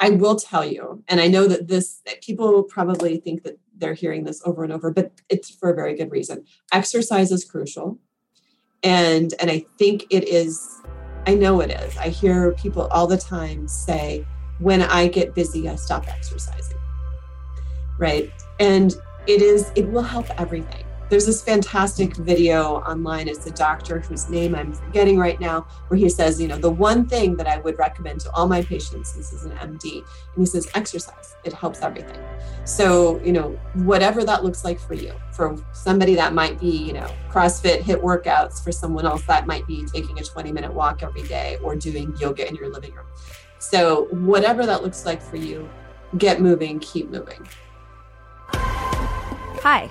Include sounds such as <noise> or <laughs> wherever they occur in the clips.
I will tell you, and I know that this that people probably think that they're hearing this over and over, but it's for a very good reason. Exercise is crucial. And and I think it is, I know it is. I hear people all the time say, when I get busy, I stop exercising. Right. And it is, it will help everything there's this fantastic video online. It's a doctor whose name I'm forgetting right now, where he says, you know, the one thing that I would recommend to all my patients, this is an MD, and he says, exercise. It helps everything. So, you know, whatever that looks like for you, for somebody that might be, you know, CrossFit, HIIT workouts. For someone else, that might be taking a 20 minute walk every day or doing yoga in your living room. So, whatever that looks like for you, get moving, keep moving. Hi.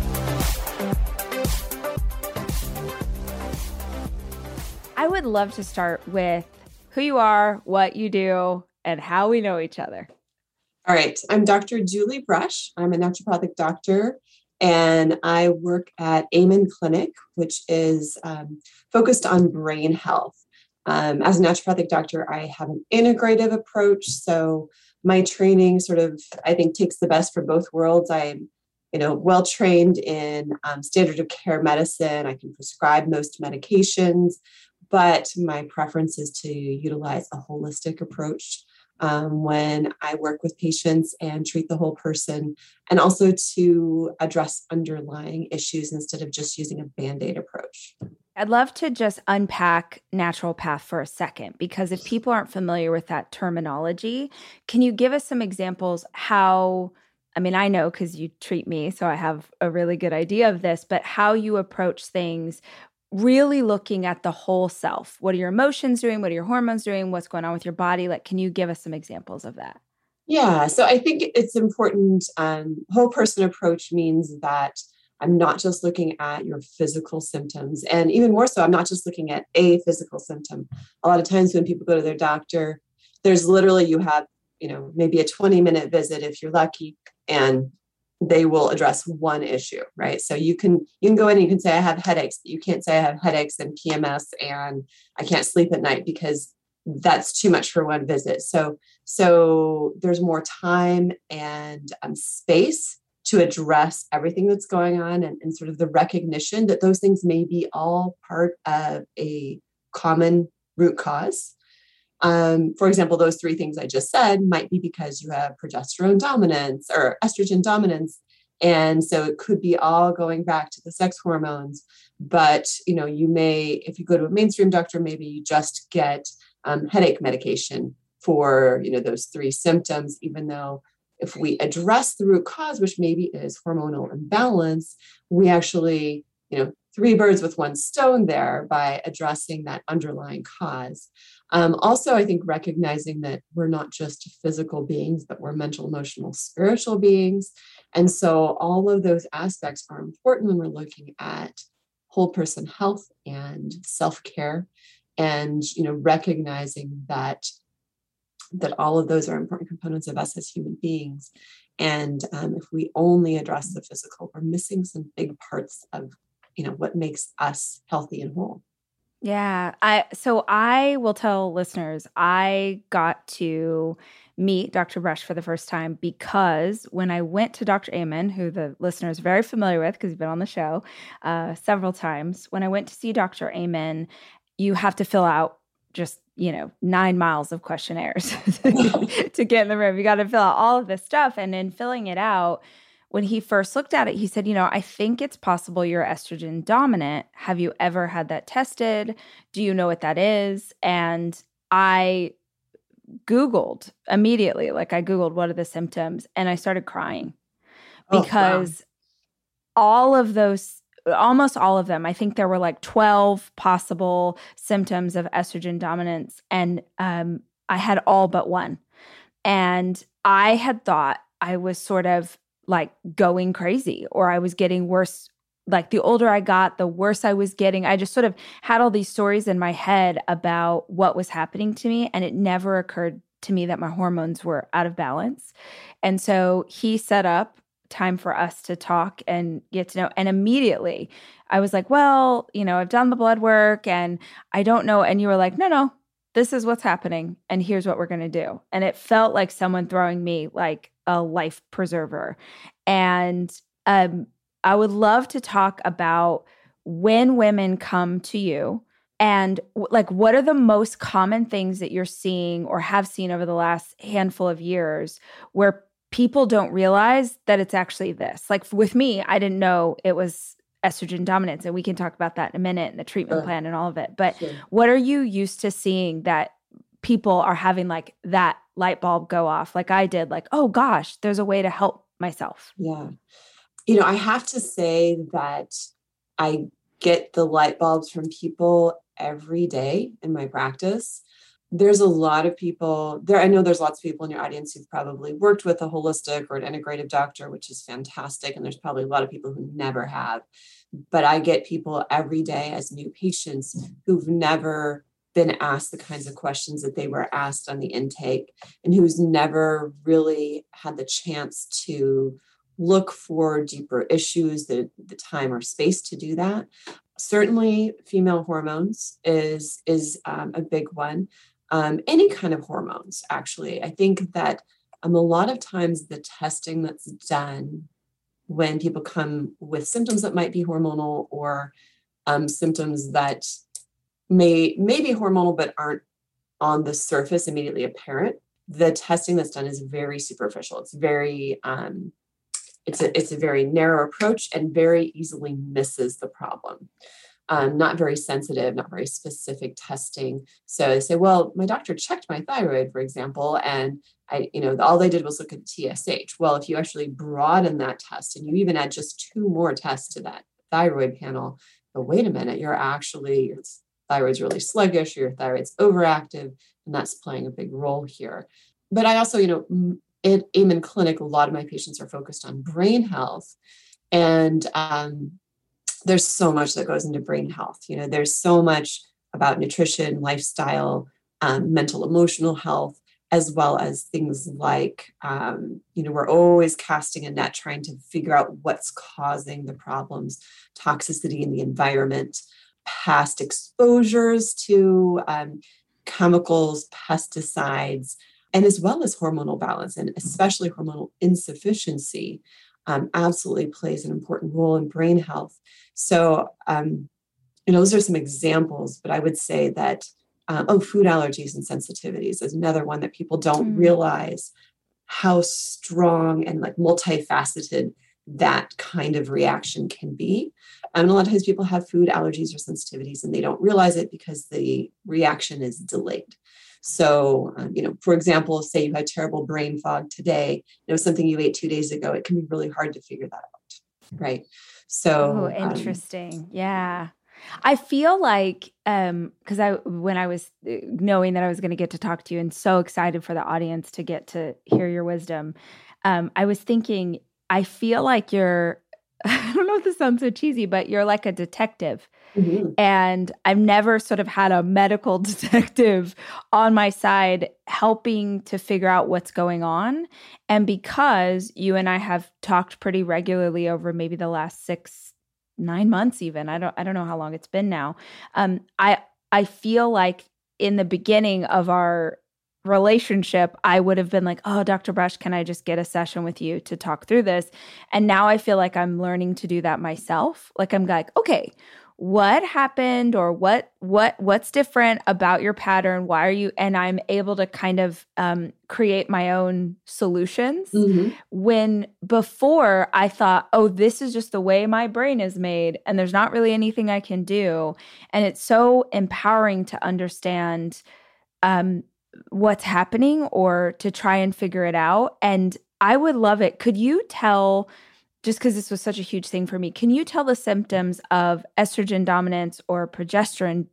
I would love to start with who you are, what you do, and how we know each other. All right. I'm Dr. Julie Brush. I'm a naturopathic doctor, and I work at Amen Clinic, which is um, focused on brain health. Um, as a naturopathic doctor, I have an integrative approach. So my training sort of, I think, takes the best from both worlds. I'm you know well trained in um, standard of care medicine i can prescribe most medications but my preference is to utilize a holistic approach um, when I work with patients and treat the whole person, and also to address underlying issues instead of just using a band aid approach. I'd love to just unpack naturopath for a second because if people aren't familiar with that terminology, can you give us some examples how? I mean, I know because you treat me, so I have a really good idea of this, but how you approach things really looking at the whole self. What are your emotions doing? What are your hormones doing? What's going on with your body? Like, can you give us some examples of that? Yeah, so I think it's important. Um, whole person approach means that I'm not just looking at your physical symptoms, and even more so, I'm not just looking at a physical symptom. A lot of times when people go to their doctor, there's literally you have, you know, maybe a 20 minute visit if you're lucky, and they will address one issue right? So you can you can go in and you can say i have headaches you can't say i have headaches and pms and i can't sleep at night because that's too much for one visit. So so there's more time and um, space to address everything that's going on and, and sort of the recognition that those things may be all part of a common root cause um, for example, those three things I just said might be because you have progesterone dominance or estrogen dominance. And so it could be all going back to the sex hormones. But, you know, you may, if you go to a mainstream doctor, maybe you just get um, headache medication for, you know, those three symptoms, even though if we address the root cause, which maybe is hormonal imbalance, we actually, you know, three birds with one stone there by addressing that underlying cause. Um, also, I think recognizing that we're not just physical beings, but we're mental, emotional, spiritual beings. And so all of those aspects are important when we're looking at whole person health and self-care and you know recognizing that that all of those are important components of us as human beings and um, if we only address the physical we're missing some big parts of you know what makes us healthy and whole yeah. I so I will tell listeners I got to meet Dr. Brush for the first time because when I went to Dr. Amen, who the listener is very familiar with because he's been on the show uh, several times, when I went to see Dr. Amen, you have to fill out just you know nine miles of questionnaires <laughs> <laughs> to get in the room. You got to fill out all of this stuff, and in filling it out, when he first looked at it, he said, You know, I think it's possible you're estrogen dominant. Have you ever had that tested? Do you know what that is? And I Googled immediately, like I Googled what are the symptoms, and I started crying because oh, wow. all of those, almost all of them, I think there were like 12 possible symptoms of estrogen dominance, and um, I had all but one. And I had thought I was sort of like going crazy or I was getting worse. Like the older I got, the worse I was getting. I just sort of had all these stories in my head about what was happening to me. And it never occurred to me that my hormones were out of balance. And so he set up time for us to talk and get to know. And immediately I was like, well, you know, I've done the blood work and I don't know. And you were like, no, no, this is what's happening and here's what we're going to do and it felt like someone throwing me like a life preserver and um, i would love to talk about when women come to you and like what are the most common things that you're seeing or have seen over the last handful of years where people don't realize that it's actually this like with me i didn't know it was estrogen dominance and we can talk about that in a minute and the treatment sure. plan and all of it but sure. what are you used to seeing that people are having like that light bulb go off like i did like oh gosh there's a way to help myself. Yeah. You know i have to say that i get the light bulbs from people every day in my practice. There's a lot of people there i know there's lots of people in your audience who've probably worked with a holistic or an integrative doctor which is fantastic and there's probably a lot of people who never have. But i get people every day as new patients who've never been asked the kinds of questions that they were asked on the intake and who's never really had the chance to look for deeper issues the, the time or space to do that certainly female hormones is is um, a big one um, any kind of hormones, actually. I think that um, a lot of times the testing that's done when people come with symptoms that might be hormonal or um, symptoms that may may be hormonal but aren't on the surface immediately apparent the testing that's done is very superficial it's very um, it's a it's a very narrow approach and very easily misses the problem um, not very sensitive, not very specific testing. So they say, well, my doctor checked my thyroid, for example, and I, you know, all they did was look at TSH. Well, if you actually broaden that test and you even add just two more tests to that thyroid panel, but wait a minute, you're actually thyroid's really sluggish, or your thyroid's overactive, and that's playing a big role here. But I also, you know, in Amen Clinic, a lot of my patients are focused on brain health. And um, there's so much that goes into brain health. You know, there's so much about nutrition, lifestyle, um, mental, emotional health, as well as things like, um, you know, we're always casting a net trying to figure out what's causing the problems, toxicity in the environment, past exposures to um, chemicals, pesticides, and as well as hormonal balance and especially hormonal insufficiency um, absolutely plays an important role in brain health. So, um, you know, those are some examples, but I would say that, um, oh, food allergies and sensitivities is another one that people don't mm. realize how strong and like multifaceted that kind of reaction can be. And a lot of times people have food allergies or sensitivities and they don't realize it because the reaction is delayed. So, um, you know, for example, say you had terrible brain fog today, it was something you ate two days ago, it can be really hard to figure that out. Right. So, oh, um, interesting. Um, yeah. I feel like um because I when I was uh, knowing that I was going to get to talk to you and so excited for the audience to get to hear your wisdom, um, I was thinking I feel like you're <laughs> I don't know if this sounds so cheesy, but you're like a detective. Mm-hmm. And I've never sort of had a medical <laughs> detective on my side helping to figure out what's going on. And because you and I have talked pretty regularly over maybe the last six, nine months, even I don't I don't know how long it's been now. Um, I I feel like in the beginning of our relationship, I would have been like, oh, Dr. Brush, can I just get a session with you to talk through this? And now I feel like I'm learning to do that myself. Like I'm like, okay, what happened or what what what's different about your pattern why are you and i'm able to kind of um, create my own solutions mm-hmm. when before i thought oh this is just the way my brain is made and there's not really anything i can do and it's so empowering to understand um, what's happening or to try and figure it out. And I would love it. Could you tell, just because this was such a huge thing for me, can you tell the symptoms of estrogen dominance or progesterone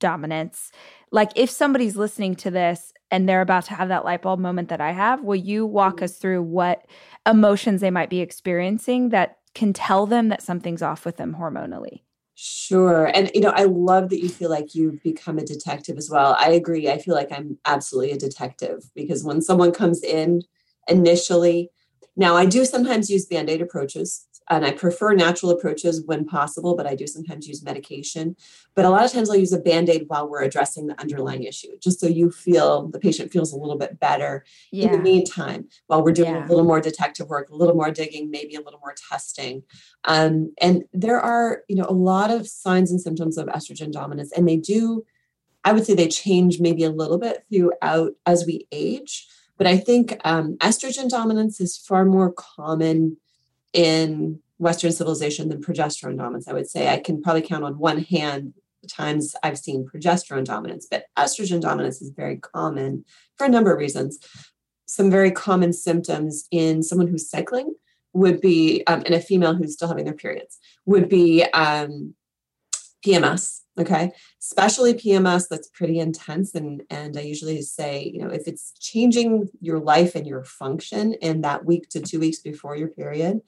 dominance? Like if somebody's listening to this and they're about to have that light bulb moment that I have, will you walk mm-hmm. us through what emotions they might be experiencing that can tell them that something's off with them hormonally? Sure. And, you know, I love that you feel like you've become a detective as well. I agree. I feel like I'm absolutely a detective because when someone comes in initially, now I do sometimes use band aid approaches and I prefer natural approaches when possible, but I do sometimes use medication. But a lot of times I'll use a band aid while we're addressing the underlying issue, just so you feel the patient feels a little bit better yeah. in the meantime while we're doing yeah. a little more detective work, a little more digging, maybe a little more testing. Um, and there are, you know, a lot of signs and symptoms of estrogen dominance, and they do, I would say they change maybe a little bit throughout as we age. But I think um, estrogen dominance is far more common in Western civilization than progesterone dominance. I would say I can probably count on one hand the times I've seen progesterone dominance, but estrogen dominance is very common for a number of reasons. Some very common symptoms in someone who's cycling would be, um, and a female who's still having their periods, would be um, PMS. Okay, especially PMS that's pretty intense, and and I usually say, you know, if it's changing your life and your function in that week to two weeks before your period,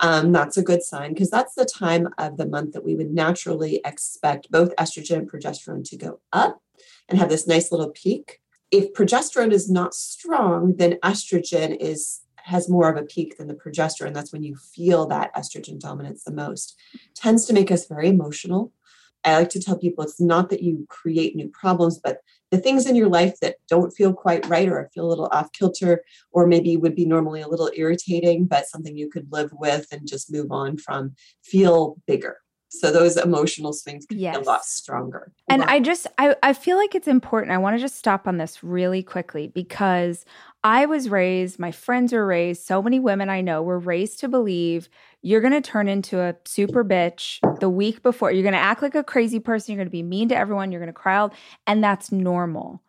um, that's a good sign because that's the time of the month that we would naturally expect both estrogen and progesterone to go up and have this nice little peak. If progesterone is not strong, then estrogen is has more of a peak than the progesterone. That's when you feel that estrogen dominance the most. Tends to make us very emotional I like to tell people it's not that you create new problems, but the things in your life that don't feel quite right or feel a little off kilter, or maybe would be normally a little irritating, but something you could live with and just move on from, feel bigger. So those emotional swings can yes. be a lot stronger. And I just I, I feel like it's important. I want to just stop on this really quickly because I was raised, my friends were raised, so many women I know were raised to believe you're going to turn into a super bitch the week before. You're going to act like a crazy person. You're going to be mean to everyone. You're going to cry out. And that's normal.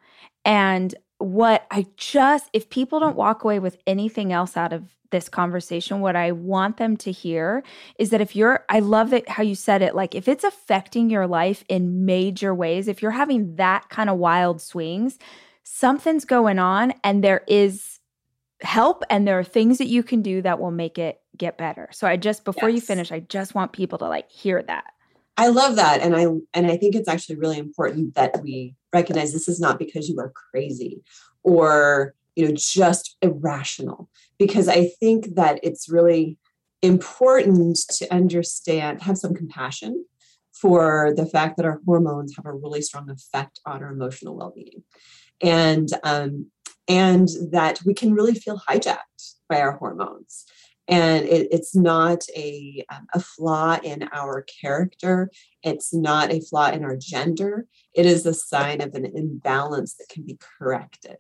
And what I just, if people don't walk away with anything else out of this conversation, what I want them to hear is that if you're, I love it how you said it, like if it's affecting your life in major ways, if you're having that kind of wild swings, something's going on and there is help and there are things that you can do that will make it get better. So I just before yes. you finish, I just want people to like hear that. I love that and I and I think it's actually really important that we recognize this is not because you are crazy or you know just irrational because I think that it's really important to understand have some compassion for the fact that our hormones have a really strong effect on our emotional well-being and um, and that we can really feel hijacked by our hormones. And it, it's not a, um, a flaw in our character. It's not a flaw in our gender. It is a sign of an imbalance that can be corrected.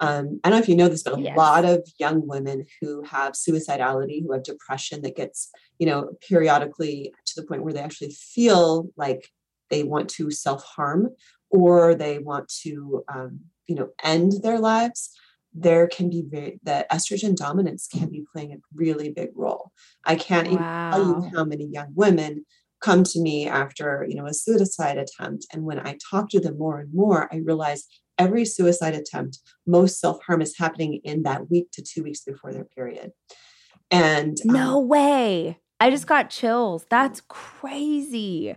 Um, i don't know if you know this but a yes. lot of young women who have suicidality who have depression that gets you know periodically to the point where they actually feel like they want to self-harm or they want to um, you know end their lives there can be very the estrogen dominance can be playing a really big role. I can't wow. even tell you how many young women come to me after you know a suicide attempt and when i talk to them more and more i realize every suicide attempt most self-harm is happening in that week to two weeks before their period and no um, way i just got chills that's crazy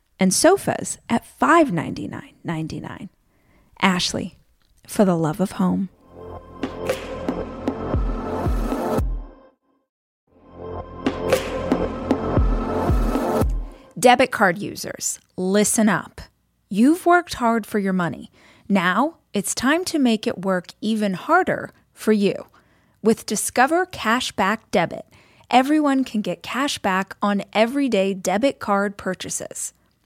and sofas at $599.99. Ashley, for the love of home. Debit card users, listen up. You've worked hard for your money. Now it's time to make it work even harder for you. With Discover Cashback Debit, everyone can get cash back on everyday debit card purchases.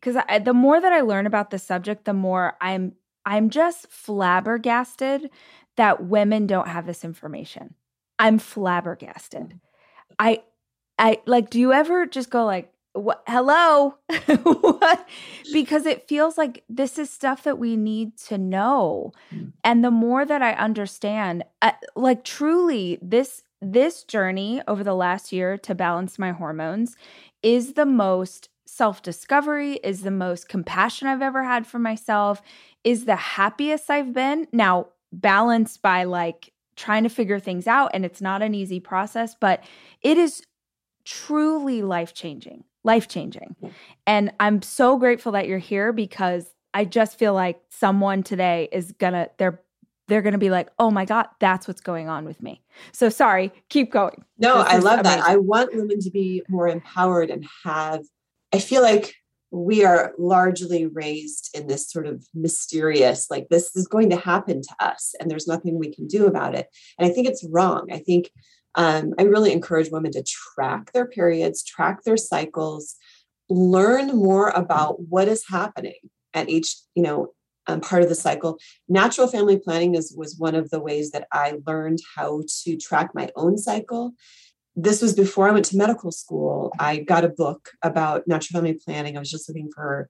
because the more that I learn about the subject, the more I'm I'm just flabbergasted that women don't have this information. I'm flabbergasted. I I like do you ever just go like what hello <laughs> what because it feels like this is stuff that we need to know mm. and the more that i understand uh, like truly this this journey over the last year to balance my hormones is the most self discovery is the most compassion i've ever had for myself is the happiest i've been now balanced by like trying to figure things out and it's not an easy process but it is truly life changing life changing. And I'm so grateful that you're here because I just feel like someone today is gonna they're they're gonna be like, oh my God, that's what's going on with me. So sorry, keep going. No, this I love that. I want women to be more empowered and have I feel like we are largely raised in this sort of mysterious, like this is going to happen to us and there's nothing we can do about it. And I think it's wrong. I think um, I really encourage women to track their periods, track their cycles, learn more about what is happening at each, you know, um, part of the cycle. Natural family planning is was one of the ways that I learned how to track my own cycle. This was before I went to medical school. I got a book about natural family planning. I was just looking for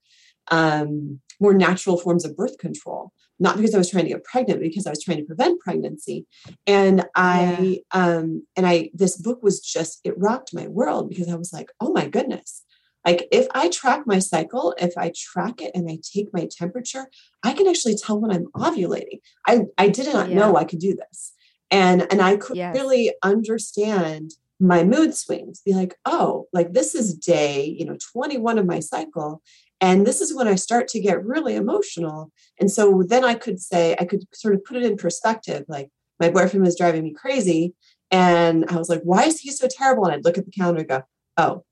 um, more natural forms of birth control not because I was trying to get pregnant, because I was trying to prevent pregnancy. And I, yeah. um, and I, this book was just, it rocked my world because I was like, oh my goodness. Like if I track my cycle, if I track it and I take my temperature, I can actually tell when I'm ovulating. I, I did not yeah. know I could do this. And, and I could yes. really understand my mood swings, be like, oh, like this is day, you know, 21 of my cycle. And this is when I start to get really emotional. And so then I could say, I could sort of put it in perspective like, my boyfriend was driving me crazy. And I was like, why is he so terrible? And I'd look at the calendar and go, oh,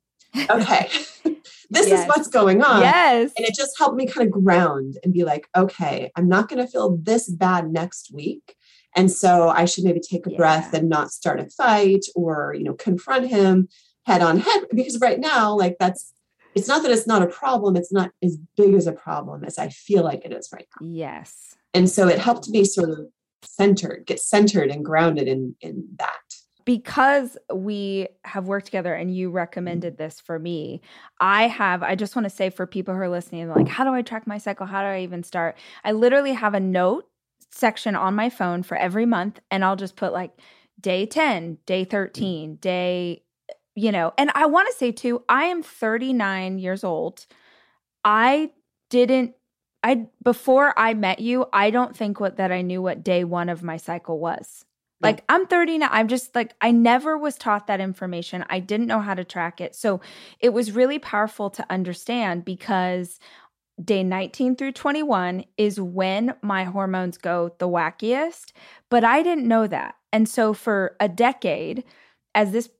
okay, <laughs> this yes. is what's going on. Yes. And it just helped me kind of ground and be like, okay, I'm not going to feel this bad next week. And so I should maybe take a yeah. breath and not start a fight or, you know, confront him head on head because right now, like that's it's not that it's not a problem it's not as big as a problem as i feel like it is right now. Yes. And so it helped me sort of centered get centered and grounded in in that. Because we have worked together and you recommended mm-hmm. this for me i have i just want to say for people who are listening like how do i track my cycle? How do i even start? I literally have a note section on my phone for every month and i'll just put like day 10 day 13 day you know, and I want to say too, I am 39 years old. I didn't I before I met you, I don't think what that I knew what day 1 of my cycle was. Like I'm 39, I'm just like I never was taught that information. I didn't know how to track it. So it was really powerful to understand because day 19 through 21 is when my hormones go the wackiest, but I didn't know that. And so for a decade as this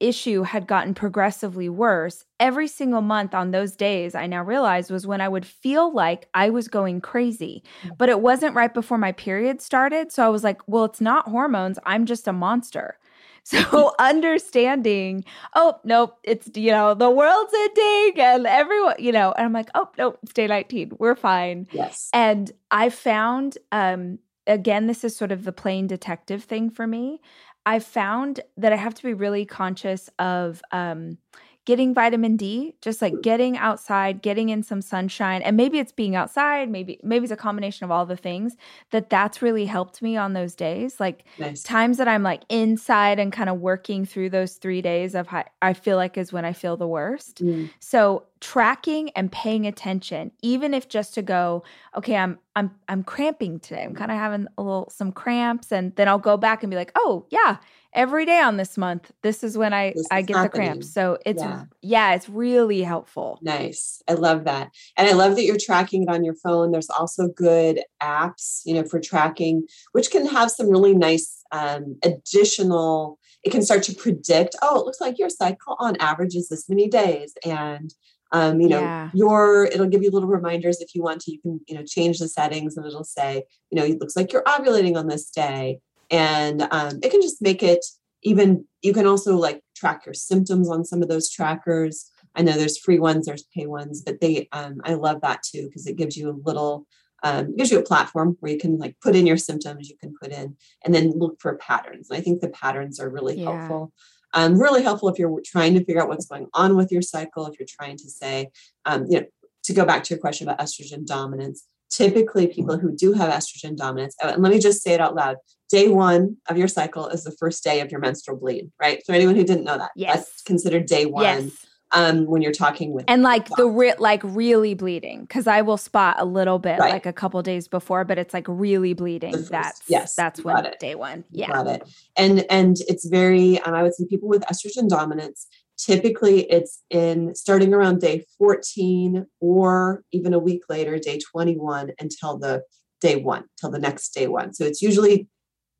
issue had gotten progressively worse, every single month on those days, I now realized was when I would feel like I was going crazy. Mm. But it wasn't right before my period started. So I was like, well, it's not hormones. I'm just a monster. <laughs> So understanding, oh, nope, it's, you know, the world's ending and everyone, you know, and I'm like, oh, nope, it's day 19. We're fine. Yes. And I found, um, again, this is sort of the plain detective thing for me. I found that I have to be really conscious of um, getting vitamin D, just like getting outside, getting in some sunshine, and maybe it's being outside, maybe maybe it's a combination of all the things that that's really helped me on those days. Like nice. times that I'm like inside and kind of working through those three days of high, I feel like is when I feel the worst. Mm. So tracking and paying attention, even if just to go, okay, I'm I'm I'm cramping today. I'm kind of having a little some cramps, and then I'll go back and be like, oh yeah, every day on this month, this is when I This I get the cramps. So it's Yeah. yeah, it's really helpful. Nice. I love that. And I love that you're tracking it on your phone. There's also good apps, you know, for tracking, which can have some really nice um, additional, it can start to predict, oh, it looks like your cycle on average is this many days. And um, you know, Yeah. your it'll give you little reminders if you want to. You can, you know, change the settings and it'll say, you know, it looks like you're ovulating on this day. And um, it can just make it even you can also like track your symptoms on some of those trackers I know there's free ones, there's pay ones, but they um, I love that too because it gives you a little um, gives you a platform where you can like put in your symptoms, you can put in and then look for patterns. And I think the patterns are really Yeah. helpful. Um, really helpful if you're trying to figure out what's going on with your cycle. If you're trying to say, um, you know, to go back to your question about estrogen dominance, typically people who do have estrogen dominance, and let me just say it out loud. Day one of your cycle is the first day of your menstrual bleed, right? So anyone who didn't know that, Yes. that's considered day one Yes. um, when you're talking with And like the re- like really bleeding because I will spot a little bit Right. like a couple days before, but it's like really bleeding. First- that's yes, that's when it. day one. Yeah. got it. And and it's very, um, I would say people with estrogen dominance, typically it's in starting around day 14 or even a week later, day 21 until the day one, till the next day one. So it's usually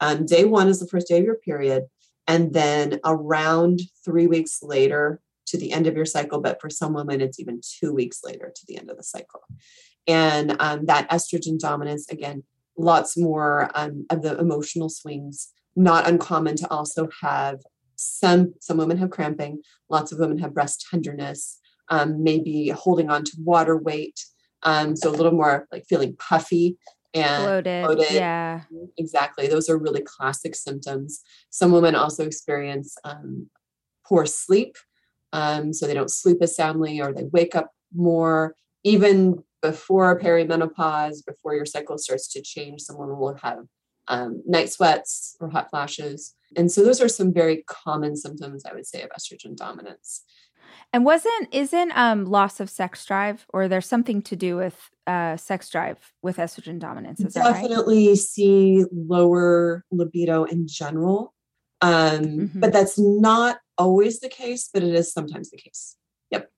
um, day one is the first day of your period, and then around three weeks later to the end of your cycle. But for some women, it's even two weeks later to the end of the cycle. And um, that estrogen dominance, again, lots more um, of the emotional swings. Not uncommon to also have some some women have cramping. Lots of women have breast tenderness. Um, maybe holding on to water weight. Um, so a little more like feeling puffy and Bloated. bloated. Yeah. exactly. Those are really classic symptoms. Some women also experience um, poor sleep. Um, so they don't sleep as soundly or they wake up more. Even before perimenopause, before your cycle starts to change, someone will have um, night sweats or hot flashes. And so those are some very common symptoms, I would say, of estrogen dominance. And wasn't isn't um loss of sex drive or there's something to do with uh sex drive with estrogen dominance? Is that right? definitely see lower libido in general. Um, Mhm. But that's not always the case, but it is sometimes the case. Yep.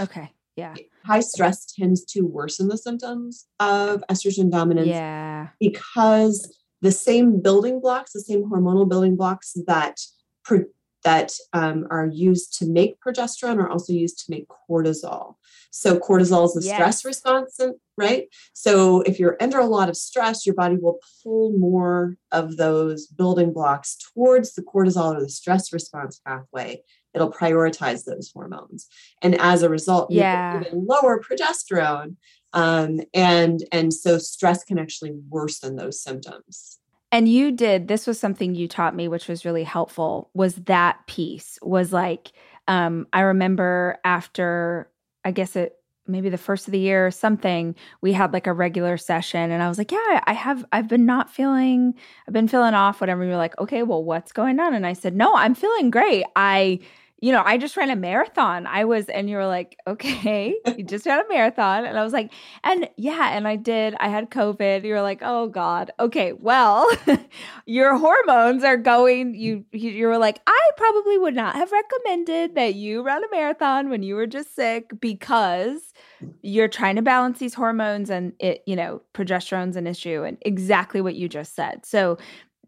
Okay. Yeah. High stress tends to worsen the symptoms of estrogen dominance Yeah. because the same building blocks, the same hormonal building blocks that pro- that um, are used to make progesterone are also used to make cortisol. So cortisol is the Yes. stress response, right? So if you're under a lot of stress, your body will pull more of those building blocks towards the cortisol or the stress response pathway. It'll prioritize those hormones, and as a result, you get Yeah. even lower progesterone um, and and so stress can actually worsen those symptoms. And you did this was something you taught me which was really helpful was that piece was like um I remember after I guess it maybe the first of the year or something we had like a regular session and I was like yeah I have I've been not feeling I've been feeling off whatever you're like okay well what's going on? And I said no I'm feeling great. I you know, I just ran a marathon. I was, and you were like, okay, you just ran a marathon. And I was like, and yeah, and I did. I had COVID. You were like, oh God. Okay, well, <laughs> your hormones are going. You you were like, I probably would not have recommended that you run a marathon when you were just sick because you're trying to balance these hormones and it, you know, progesterone's an issue and exactly what you just said. So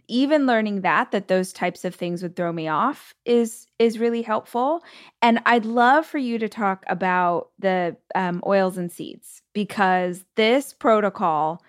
even learning that that those types of things would throw me off is is really helpful. And i'd love for you to talk about the um, oils and seeds because this protocol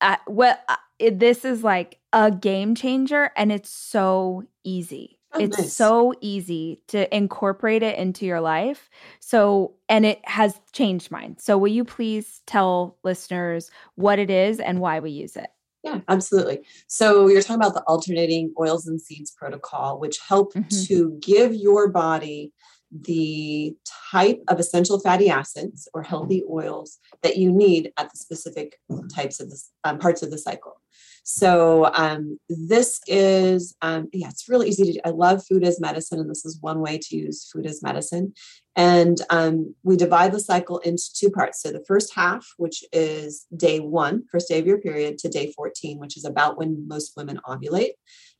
uh, well uh, it, this is like a game changer and it's so easy. Oh, it's nice. so easy to incorporate it into your life. So and it has changed mine. So will you please tell listeners what it is and why we use it yeah absolutely so you're talking about the alternating oils and seeds protocol which help Mhm. to give your body the type of essential fatty acids or healthy oils that you need at the specific types of the um, parts of the cycle So um, this is, um, yeah, it's really easy to do. I love food as medicine, and this is one way to use food as medicine. And um, we divide the cycle into two parts. So the first half, which is day one, first day of your period, to day 14, which is about when most women ovulate.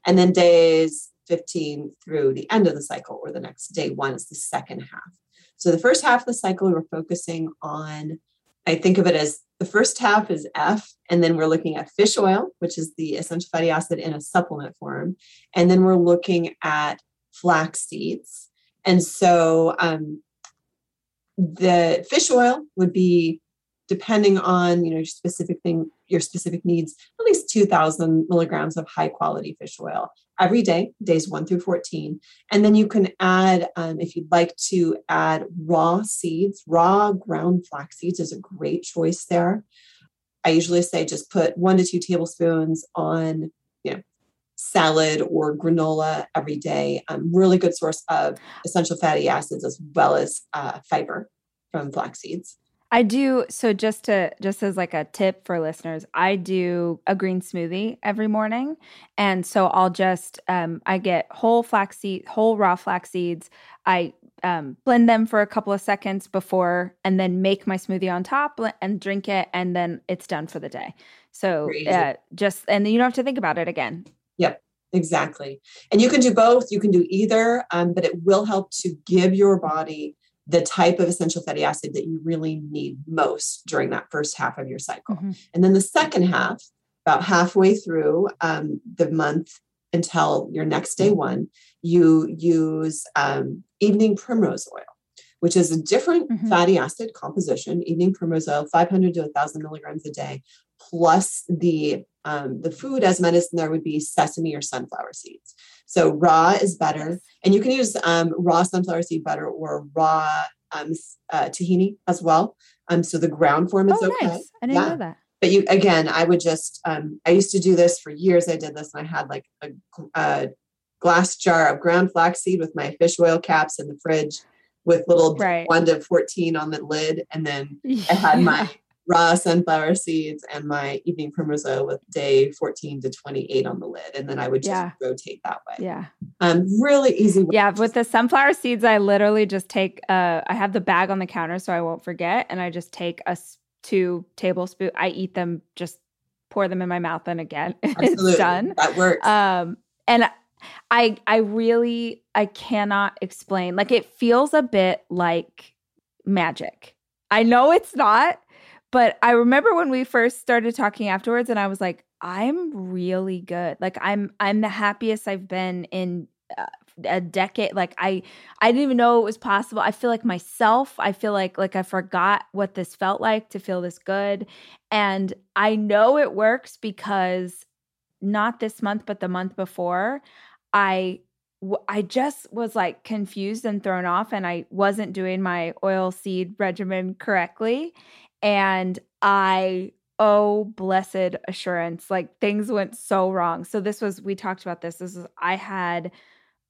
And then days 15 through the end of the cycle, or the next day one is the second half. So the first half of the cycle, we're focusing on, I think of it as the first half is F, and then we're looking at fish oil, which is the essential fatty acid in a supplement form. And then we're looking at flax seeds. And so um, the fish oil would be depending on you know your specific thing your specific needs at least 2000 milligrams of high quality fish oil every day days 1 through 14 and then you can add um, if you'd like to add raw seeds raw ground flax seeds is a great choice there. I usually say just put one to two tablespoons on you know salad or granola every day. Um, really good source of essential fatty acids as well as uh, fiber from flax seeds I do so just to just as like a tip for listeners, I do a green smoothie every morning. And so I'll just um I get whole flax seed, whole raw flax seeds. I um, blend them for a couple of seconds before and then make my smoothie on top and drink it and then it's done for the day. So uh, just and you don't have to think about it again. Yep. Exactly. And you can do both. You can do either, um, but it will help to give your body the type of essential fatty acid that you really need most during that first half of your cycle. Mm-hmm. And then the second half, about halfway through um, the month until your next day one, you use um, evening primrose oil, which is a different mm-hmm. fatty acid composition. Evening primrose oil, 500 to 1,000 milligrams a day, plus the um, the food as medicine there would be sesame or sunflower seeds. So raw is better, and you can use um, raw sunflower seed butter or raw um, uh, tahini as well. Um, so the ground form is oh, okay. Nice. I didn't yeah. know that. But you again, I would just um, I used to do this for years. I did this, and I had like a, a glass jar of ground flaxseed with my fish oil caps in the fridge with little right. one to 14 on the lid. And then I had <laughs> my raw sunflower seeds and my evening primrose with day 14 to 28 on the lid. And then I would just yeah. rotate that way. Yeah. Um, really easy. Yeah. With the sunflower seeds, I literally just take, uh, I have the bag on the counter so I won't forget. And I just take a two tablespoon. I eat them, just pour them in my mouth and again, <laughs> it's done. That works. Um, and I, I really, I cannot explain. Like it feels a bit like magic. I know it's not, but I remember when we first started talking afterwards and I was like, I'm really good. Like I'm I'm the happiest I've been in uh, a decade like i i didn't even know it was possible i feel like myself i feel like like i forgot what this felt like to feel this good and i know it works because not this month but the month before i I just was like confused and thrown off, and I wasn't doing my oil seed regimen correctly. And I, oh, blessed assurance, like things went so wrong. So, this was, we talked about this. This is, I had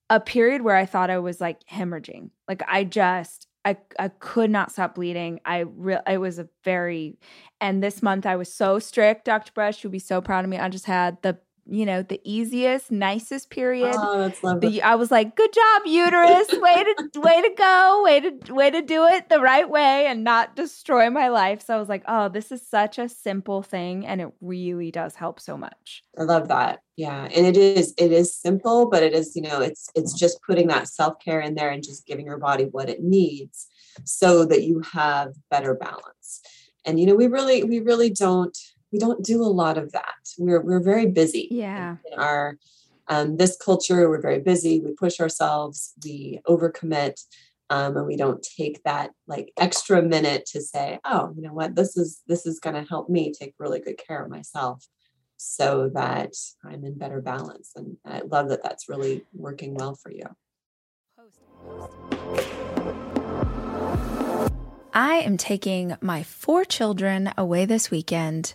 a period where I thought I was like hemorrhaging. Like, I just, I, I could not stop bleeding. I real it was a very and this month I was so strict. Dr. Brush you'd be so proud of me. I just had the you know, the easiest, nicest period. Oh, that's lovely. The, I was like, "Good job, uterus! way to way to go! Way to way to do it the right way and not destroy my life." So I was like, "Oh, this is such a simple thing, and it really does help so much." I love that. Yeah, and it is it is simple, but it is you know it's it's just putting that self care in there and just giving your body what it needs so that you have better balance. And you know, we really we really don't we don't do a lot of that. We're we're very busy. Yeah. In, our um, this culture, we're very busy. We push ourselves. We overcommit. Um, and we don't take that like extra minute to say, oh, you know what, this is this is going to help me take really good care of myself, so that I'm in better balance. And I love that that's really working well for you. I am taking my four children away this weekend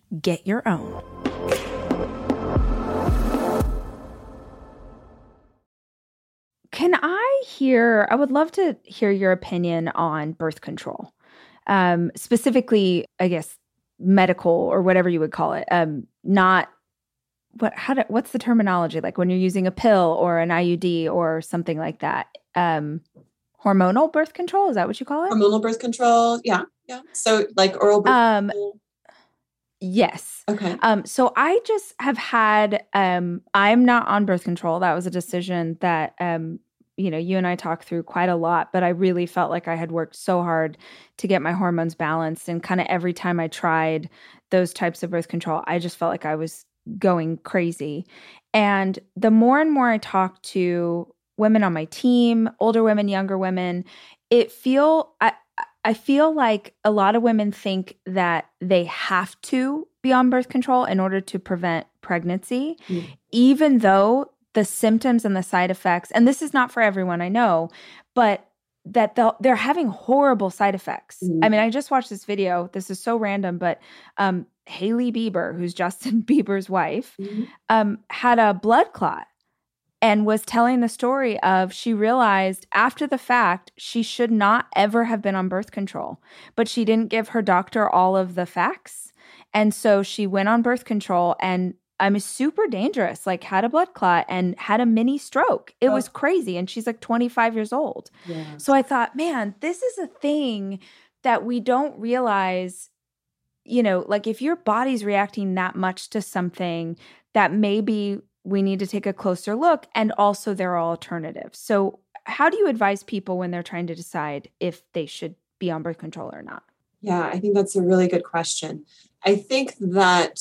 get your own. Can I hear, I would love to hear your opinion on birth control. Um, specifically, I guess, medical or whatever you would call it. Um, not what how do, what's the terminology like when you're using a pill or an IUD or something like that? Um, hormonal birth control is that what you call it? Hormonal birth control, yeah. Yeah. So like oral birth um, control. Yes. Okay. Um, so I just have had um I'm not on birth control. That was a decision that um you know, you and I talked through quite a lot, but I really felt like I had worked so hard to get my hormones balanced and kind of every time I tried those types of birth control, I just felt like I was going crazy. And the more and more I talk to women on my team, older women, younger women, it feel I I feel like a lot of women think that they have to be on birth control in order to prevent pregnancy, mm. even though the symptoms and the side effects, and this is not for everyone, I know, but that they're having horrible side effects. Mm. I mean, I just watched this video. This is so random, but um, Hailey Bieber, who's <laughs> Justin Bieber's wife, mm. um, had a blood clot and was telling the story of she realized after the fact she should not ever have been on birth control, but she didn't give her doctor all of the facts. And so she went on birth control and I'm super dangerous, like had a blood clot and had a mini stroke. It oh. was crazy. And she's like 25 years old. Yeah. So I thought, man, this is a thing that we don't realize. You know, like if your body's reacting that much to something that maybe we need to take a closer look. And also, there are alternatives. So, how do you advise people when they're trying to decide if they should be on birth control or not? Yeah, I think that's a really good question. I think that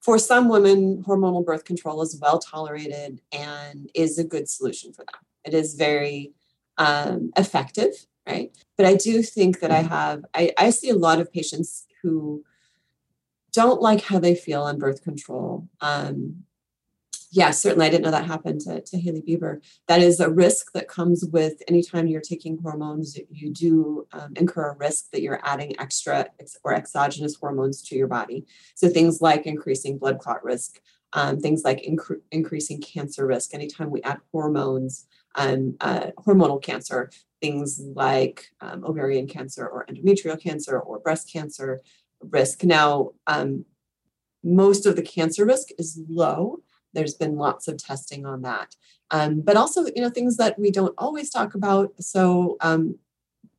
for some women, hormonal birth control is well tolerated and is a good solution for them. It is very um, effective, right? But I do think that I have, I, I see a lot of patients who don't like how they feel on birth control. Um, yeah, certainly. I didn't know that happened to, to Hailey Bieber. That is a risk that comes with anytime you're taking hormones, you do um, incur a risk that you're adding extra or exogenous hormones to your body. So things like increasing blood clot risk, um, things like inc- increasing cancer risk. Anytime we add hormones, um, uh, hormonal cancer, things like um, ovarian cancer or endometrial cancer or breast cancer risk. Now, um, most of the cancer risk is low. There's been lots of testing on that, um, but also you know things that we don't always talk about. So um,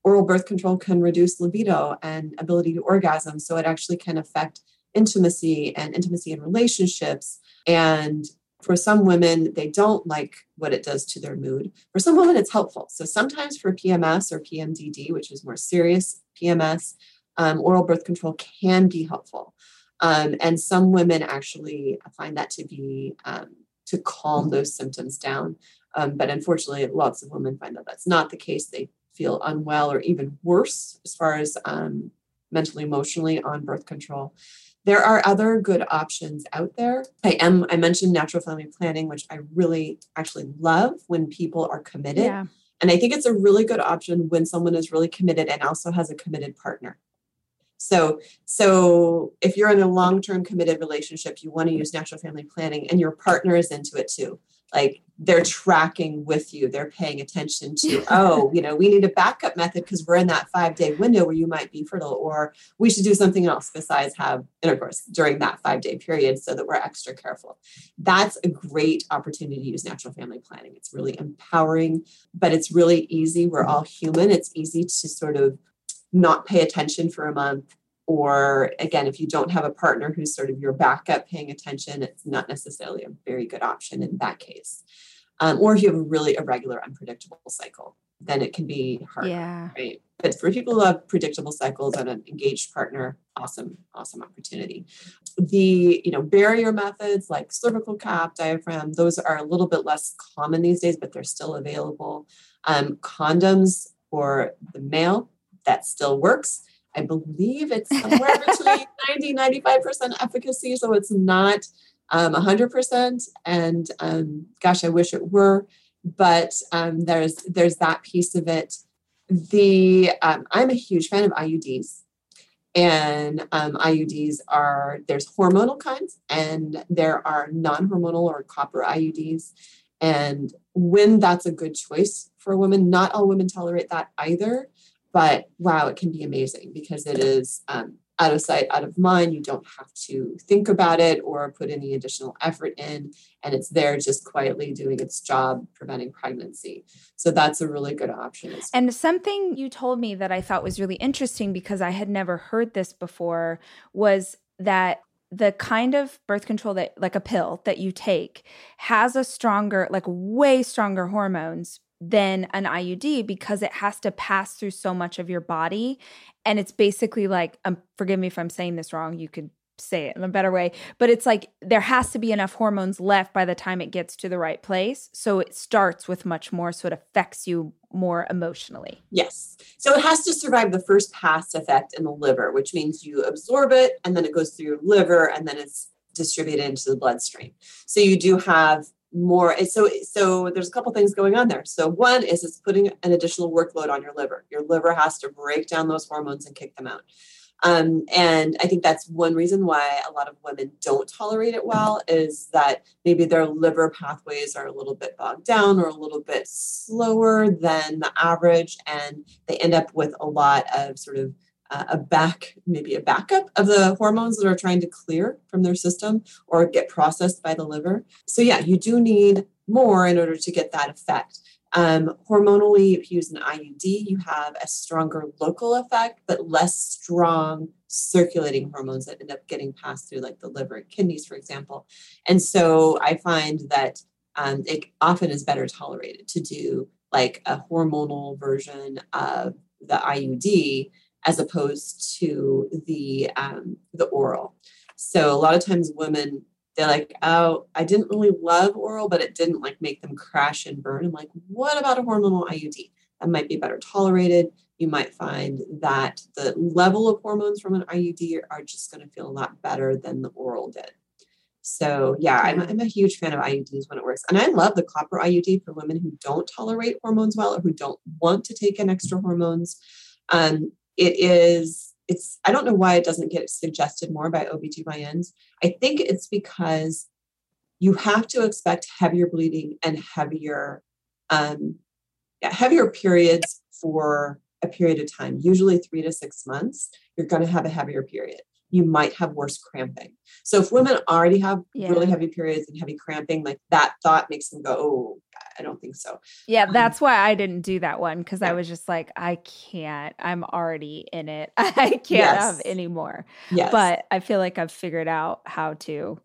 oral birth control can reduce libido and ability to orgasm, so it actually can affect intimacy and intimacy in relationships. And for some women, they don't like what it does to their mood. For some women, it's helpful. So sometimes for PMS or PMDD, which is more serious PMS, um, oral birth control can be helpful. Um, and some women actually find that to be um, to calm those symptoms down. Um, but unfortunately, lots of women find that that's not the case. They feel unwell or even worse as far as um, mentally, emotionally on birth control. There are other good options out there. I am I mentioned natural family planning, which I really actually love when people are committed. Yeah. And I think it's a really good option when someone is really committed and also has a committed partner. So, so if you're in a long-term committed relationship, you want to use natural family planning, and your partner is into it too. Like they're tracking with you, they're paying attention to. <laughs> oh, you know, we need a backup method because we're in that five-day window where you might be fertile, or we should do something else besides have intercourse during that five-day period, so that we're extra careful. That's a great opportunity to use natural family planning. It's really empowering, but it's really easy. We're all human. It's easy to sort of not pay attention for a month or again if you don't have a partner who's sort of your backup paying attention it's not necessarily a very good option in that case. Um, or if you have a really irregular unpredictable cycle then it can be hard yeah. right? But for people who have predictable cycles and an engaged partner awesome awesome opportunity. The you know barrier methods like cervical cap diaphragm those are a little bit less common these days but they're still available. Um, condoms for the male that still works. I believe it's somewhere <laughs> between 90 95% efficacy. So it's not um, 100%. And um, gosh, I wish it were. But um, there's there's that piece of it. The um, I'm a huge fan of IUDs, and um, IUDs are there's hormonal kinds and there are non-hormonal or copper IUDs. And when that's a good choice for a woman, not all women tolerate that either but wow, it can be amazing because it is um, out of sight, out of mind. You don't have to think about it or put any additional effort in, and it's there just quietly doing its job, preventing pregnancy. So that's a really good option. And something you told me that I thought was really interesting because I had never heard this before was that the kind of birth control that like a pill that you take has a stronger like way stronger hormones than an IUD because it has to pass through so much of your body. And it's basically like, um, forgive me if I'm saying this wrong, you could say it in a better way, but it's like there has to be enough hormones left by the time it gets to the right place. So it starts with much more, so it affects you more emotionally. Yes. So it has to survive the first pass effect in the liver, which means you absorb it and then it goes through your liver and then it's distributed into the bloodstream. So you do have more so so there's a couple things going on there. So one is it's putting an additional workload on your liver. Your liver has to break down those hormones and kick them out. Um, and i think that's one reason why a lot of women don't tolerate it well is that maybe their liver pathways are a little bit bogged down or a little bit slower than the average and they end up with a lot of sort of uh, a back, maybe a backup of the hormones that are trying to clear from their system or get processed by the liver. So, yeah, you do need more in order to get that effect. Um, hormonally, if you use an IUD, you have a stronger local effect, but less strong circulating hormones that end up getting passed through, like the liver and kidneys, for example. And so I find that um, it often is better tolerated to do like a hormonal version of the IUD as opposed to the um, the oral. So a lot of times women they're like, oh, I didn't really love oral, but it didn't like make them crash and burn. I'm like, what about a hormonal IUD? that might be better tolerated. You might find that the level of hormones from an IUD are just going to feel a lot better than the oral did. So yeah, I'm, I'm a huge fan of IUDs when it works. And I love the copper IUD for women who don't tolerate hormones well or who don't want to take in extra hormones. Um, it is, it's, I don't know why it doesn't get suggested more by OBGYNs. I think it's because you have to expect heavier bleeding and heavier, um, yeah, heavier periods for a period of time, usually three to six months. You're going to have a heavier period you might have worse cramping. So if women already have yeah. really heavy periods and heavy cramping, like that thought makes them go, "Oh, I don't think so." Yeah, um, that's why I didn't do that one because yeah. I was just like, I can't. I'm already in it. <laughs> I can't yes. have any more. Yes. But I feel like I've figured out how to,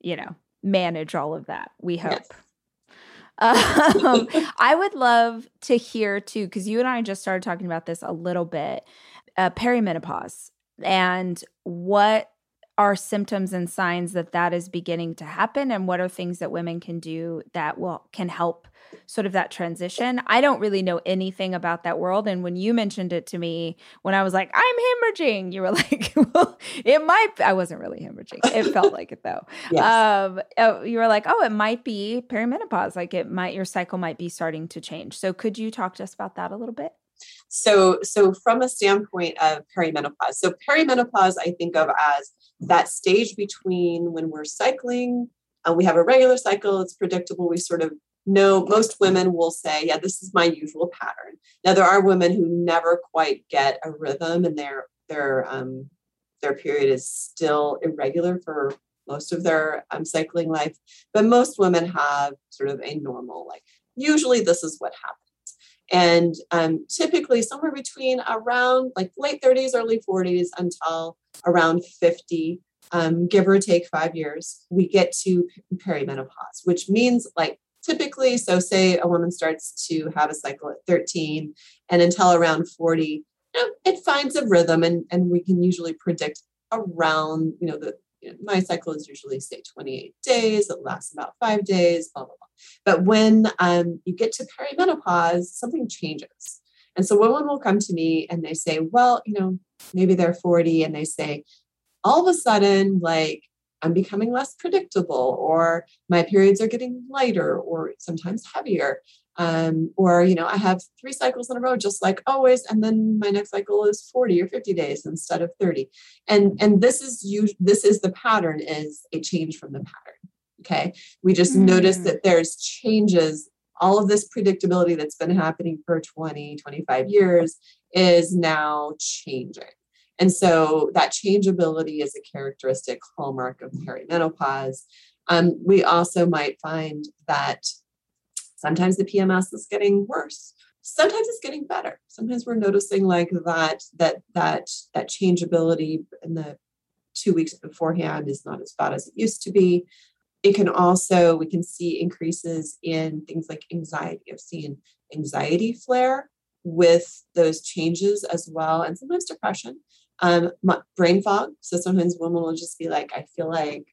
you know, manage all of that. We hope. Yes. <laughs> Um, I would love to hear too, because you and I just started talking about this a little bit. Uh, perimenopause and what are symptoms and signs that that is beginning to happen and what are things that women can do that will can help sort of that transition? I don't really know anything about that world and when you mentioned it to me when i was like i'm hemorrhaging you were <laughs> like well it might i wasn't really hemorrhaging. It <laughs> felt like it though. Yes. um oh, you were like oh it might be perimenopause like it might your cycle might be starting to change. So could you talk to us about that a little bit so, so from a standpoint of perimenopause, so perimenopause I think of as that stage between when we're cycling, and uh, we have a regular cycle, it's predictable. We sort of know most women will say, yeah, this is my usual pattern. Now there are women who never quite get a rhythm and their their um, their period is still irregular for most of their um, cycling life, but most women have sort of a normal like. Usually, this is what happens and um, typically somewhere between around like late 30s early 40s until around 50 um, give or take five years we get to perimenopause which means like typically so say a woman starts to have a cycle at 13 and until around 40 you know, it finds a rhythm and, and we can usually predict around you know the you know, my cycle is usually say 28 days it lasts about five days blah blah but when um, you get to perimenopause, something changes. And so women will come to me and they say, well, you know, maybe they're 40 and they say, all of a sudden, like, I'm becoming less predictable, or my periods are getting lighter, or sometimes heavier. Um, or, you know, I have three cycles in a row, just like always, and then my next cycle is 40 or 50 days instead of 30. And and this is you this is the pattern is a change from the pattern. Okay. We just mm. notice that there's changes. All of this predictability that's been happening for 20, 25 years is now changing. And so that changeability is a characteristic hallmark of perimenopause. Um, we also might find that sometimes the PMS is getting worse. Sometimes it's getting better. Sometimes we're noticing like that that that that changeability in the two weeks beforehand is not as bad as it used to be. It can also, we can see increases in things like anxiety. I've seen anxiety flare with those changes as well, and sometimes depression. Um, brain fog. So sometimes women will just be like, I feel like,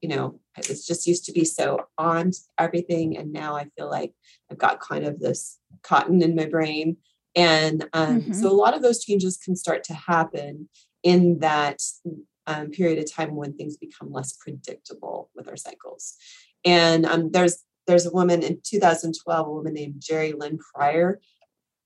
you know, it's just used to be so on everything. And now I feel like I've got kind of this cotton in my brain. And um, mm-hmm. so a lot of those changes can start to happen in that um, period of time when things become less predictable with our cycles. And um, there's there's a woman in 2012, a woman named Jerilynn Prior,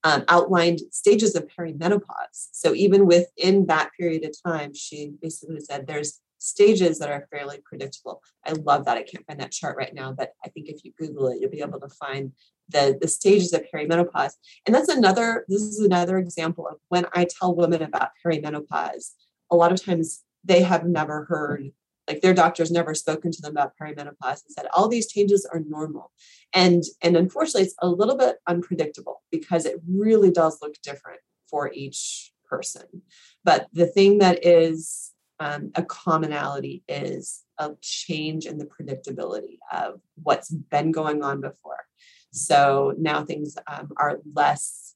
um, outlined stages of perimenopause. So even within that period of time, she basically said there's stages that are fairly predictable. I love that. I can't find that chart right now, but I think if you Google it, you'll be able to find the, the stages of perimenopause. And that's another, this is another example of when I tell women about perimenopause, a lot of times they have never heard like their doctors never spoken to them about perimenopause and said all these changes are normal. And and unfortunately it's a little bit unpredictable because it really does look different for each person. But the thing that is um, a commonality is a change in the predictability of what's been going on before. So now things um, are less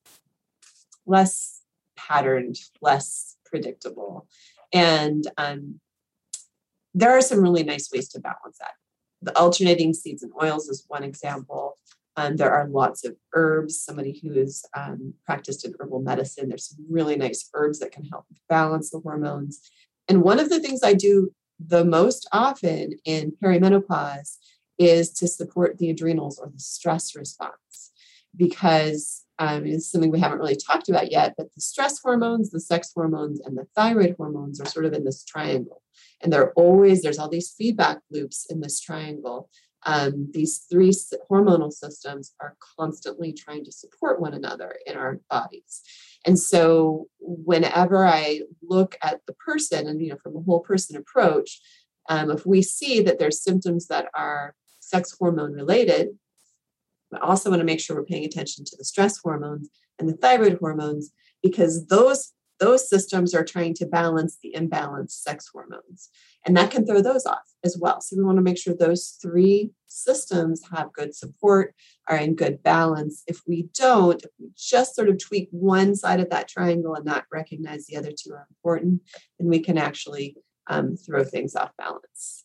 less patterned less predictable and um, there are some really nice ways to balance that. The alternating seeds and oils is one example. Um, there are lots of herbs. Somebody who is um, practiced in herbal medicine, there's some really nice herbs that can help balance the hormones. And one of the things I do the most often in perimenopause is to support the adrenals or the stress response because um, it's something we haven't really talked about yet, but the stress hormones, the sex hormones, and the thyroid hormones are sort of in this triangle. And they're always, there's all these feedback loops in this triangle um, these three hormonal systems are constantly trying to support one another in our bodies. And so whenever I look at the person and, you know, from a whole person approach, um, if we see that there's symptoms that are sex hormone related, I also want to make sure we're paying attention to the stress hormones and the thyroid hormones because those those systems are trying to balance the imbalanced sex hormones. And that can throw those off as well. So we want to make sure those three systems have good support, are in good balance. If we don't, if we just sort of tweak one side of that triangle and not recognize the other two are important, then we can actually um, throw things off balance.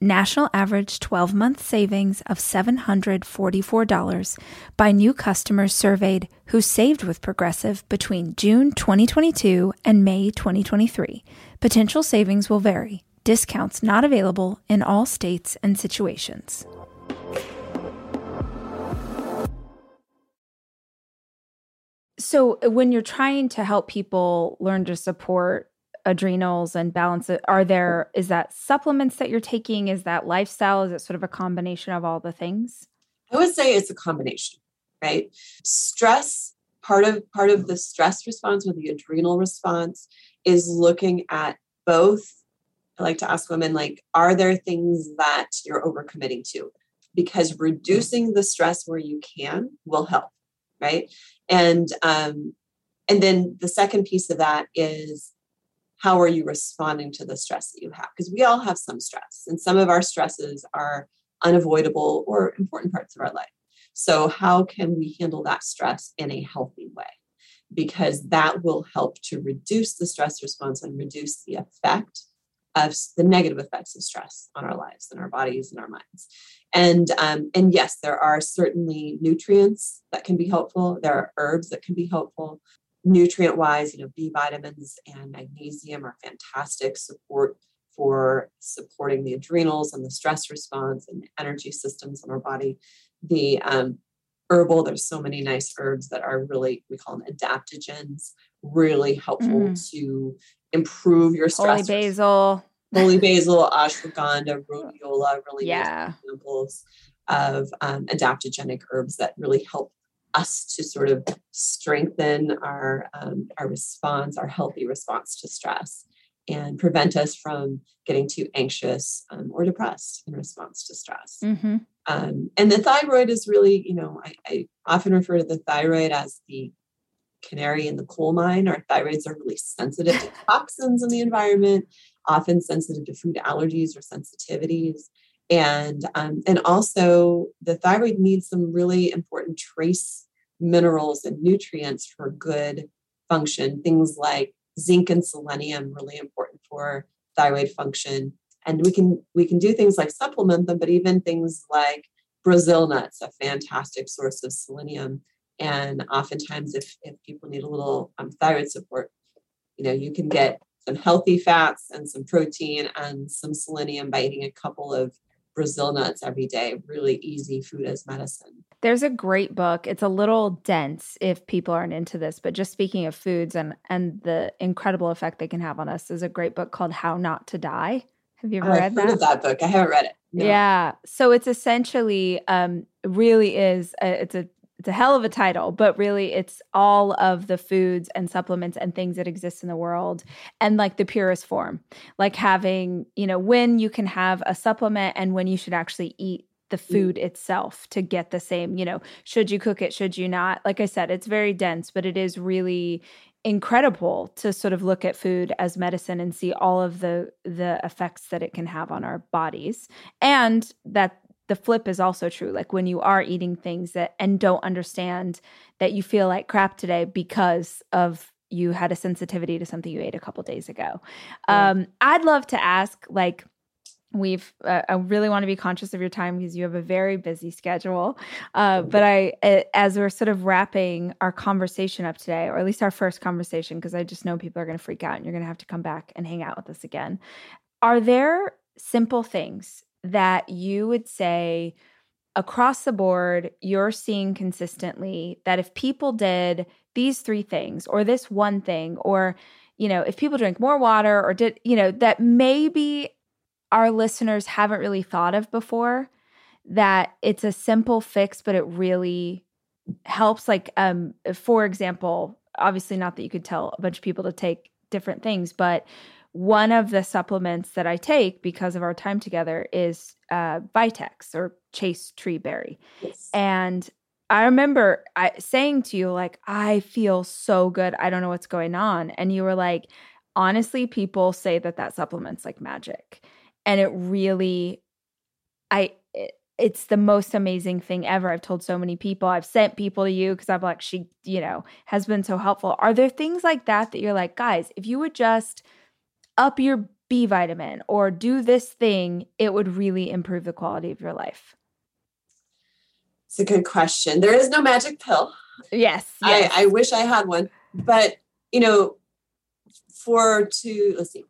national average 12 month savings of $744 by new customers surveyed who saved with Progressive between June 2022 and May 2023. Potential savings will vary. Discounts not available in all states and situations. So, when you're trying to help people learn to support adrenals and balance are there is that supplements that you're taking? Is that lifestyle? Is it sort of a combination of all the things? I would say it's a combination right? Stress part of part of the stress response or the adrenal response is looking at both. I like to ask women like are there things that you're overcommitting to? Because reducing the stress where you can will help right? And um and then the second piece of that is how are you responding to the stress that you have? Because we all have some stress, and some of our stresses are unavoidable or important parts of our life. So, how can we handle that stress in a healthy way? Because that will help to reduce the stress response and reduce the effect of the negative effects of stress on our lives and our bodies and our minds. And um, and yes, there are certainly nutrients that can be helpful. There are herbs that can be helpful nutrient wise, you know, B vitamins and magnesium are fantastic support for supporting the adrenals and the stress response and the energy systems in our body. The um, herbal, there's so many nice herbs that are really, we call them adaptogens, really helpful mm. to improve your stress. Holy basil. Holy <laughs> basil, ashwagandha, rhodiola, really yeah. nice examples of um, adaptogenic herbs that really help us to sort of strengthen our um, our response, our healthy response to stress. and prevent us from getting too anxious um, or depressed in response to stress. Mm-hmm. Um, and the thyroid is really, you know, I, I, often refer to the thyroid as the canary in the coal mine. Our thyroids are really sensitive to <laughs> toxins in the environment, often sensitive to food allergies or sensitivities. And, um, and also, the thyroid needs some really important trace minerals and nutrients for good function. Things like zinc and selenium, really important for thyroid function. And we can we can do things like supplement them, but even things like Brazil nuts, a fantastic source of selenium. And oftentimes, if, if people need a little um, thyroid support, you know, you can get some healthy fats and some protein and some selenium by eating a couple of Brazil nuts every day. Really easy food as medicine. There's a great book. It's a little dense if people aren't into this, but just speaking of foods and and the incredible effect they can have on us is a great book called How Not to Die. Have you ever oh, read that? that book. I haven't read it. No. Yeah. So it's essentially um really is a, it's a it's a hell of a title, but really it's all of the foods and supplements and things that exist in the world and like the purest form. Like having, you know, when you can have a supplement and when you should actually eat the mm. food itself to get the same, you know, should you cook it, should you not? Like I said, it's very dense, but it is really incredible to sort of look at food as medicine and see all of the the effects that it can have on our bodies and that the flip is also true. Like when you are eating things that and don't understand that you feel like crap today because of you had a sensitivity to something you ate a couple days ago. Yeah. um i'd love to ask like we've uh, i really want to be conscious of your time because you have a very busy schedule. Uh, but i as we're sort of wrapping our conversation up today or at least our first conversation because i just know people are going to freak out and you're going to have to come back and hang out with us again. Are there simple things that you would say across the board you're seeing consistently that if people did these three things or this one thing or you know if people drink more water or did you know that maybe our listeners haven't really thought of before that it's a simple fix but it really helps like um for example obviously not that you could tell a bunch of people to take different things but one of the supplements that I take because of our time together is uh, Vitex or Chaste Tree Berry. Yes. And I remember I, saying to you, like, I feel so good. I don't know what's going on. And you were like, honestly, people say that that supplement's like magic. And it really, I, it, it's the most amazing thing ever. I've told so many people. I've sent people to you because I'm like, she, you know, has been so helpful. Are there things like that that you're like, guys, if you would just up your B vitamin or do this thing, it would really improve the quality of your life? It's a good question. There is no magic pill. Yes. yes. I, I wish I had one. But, you know, for to, let's see,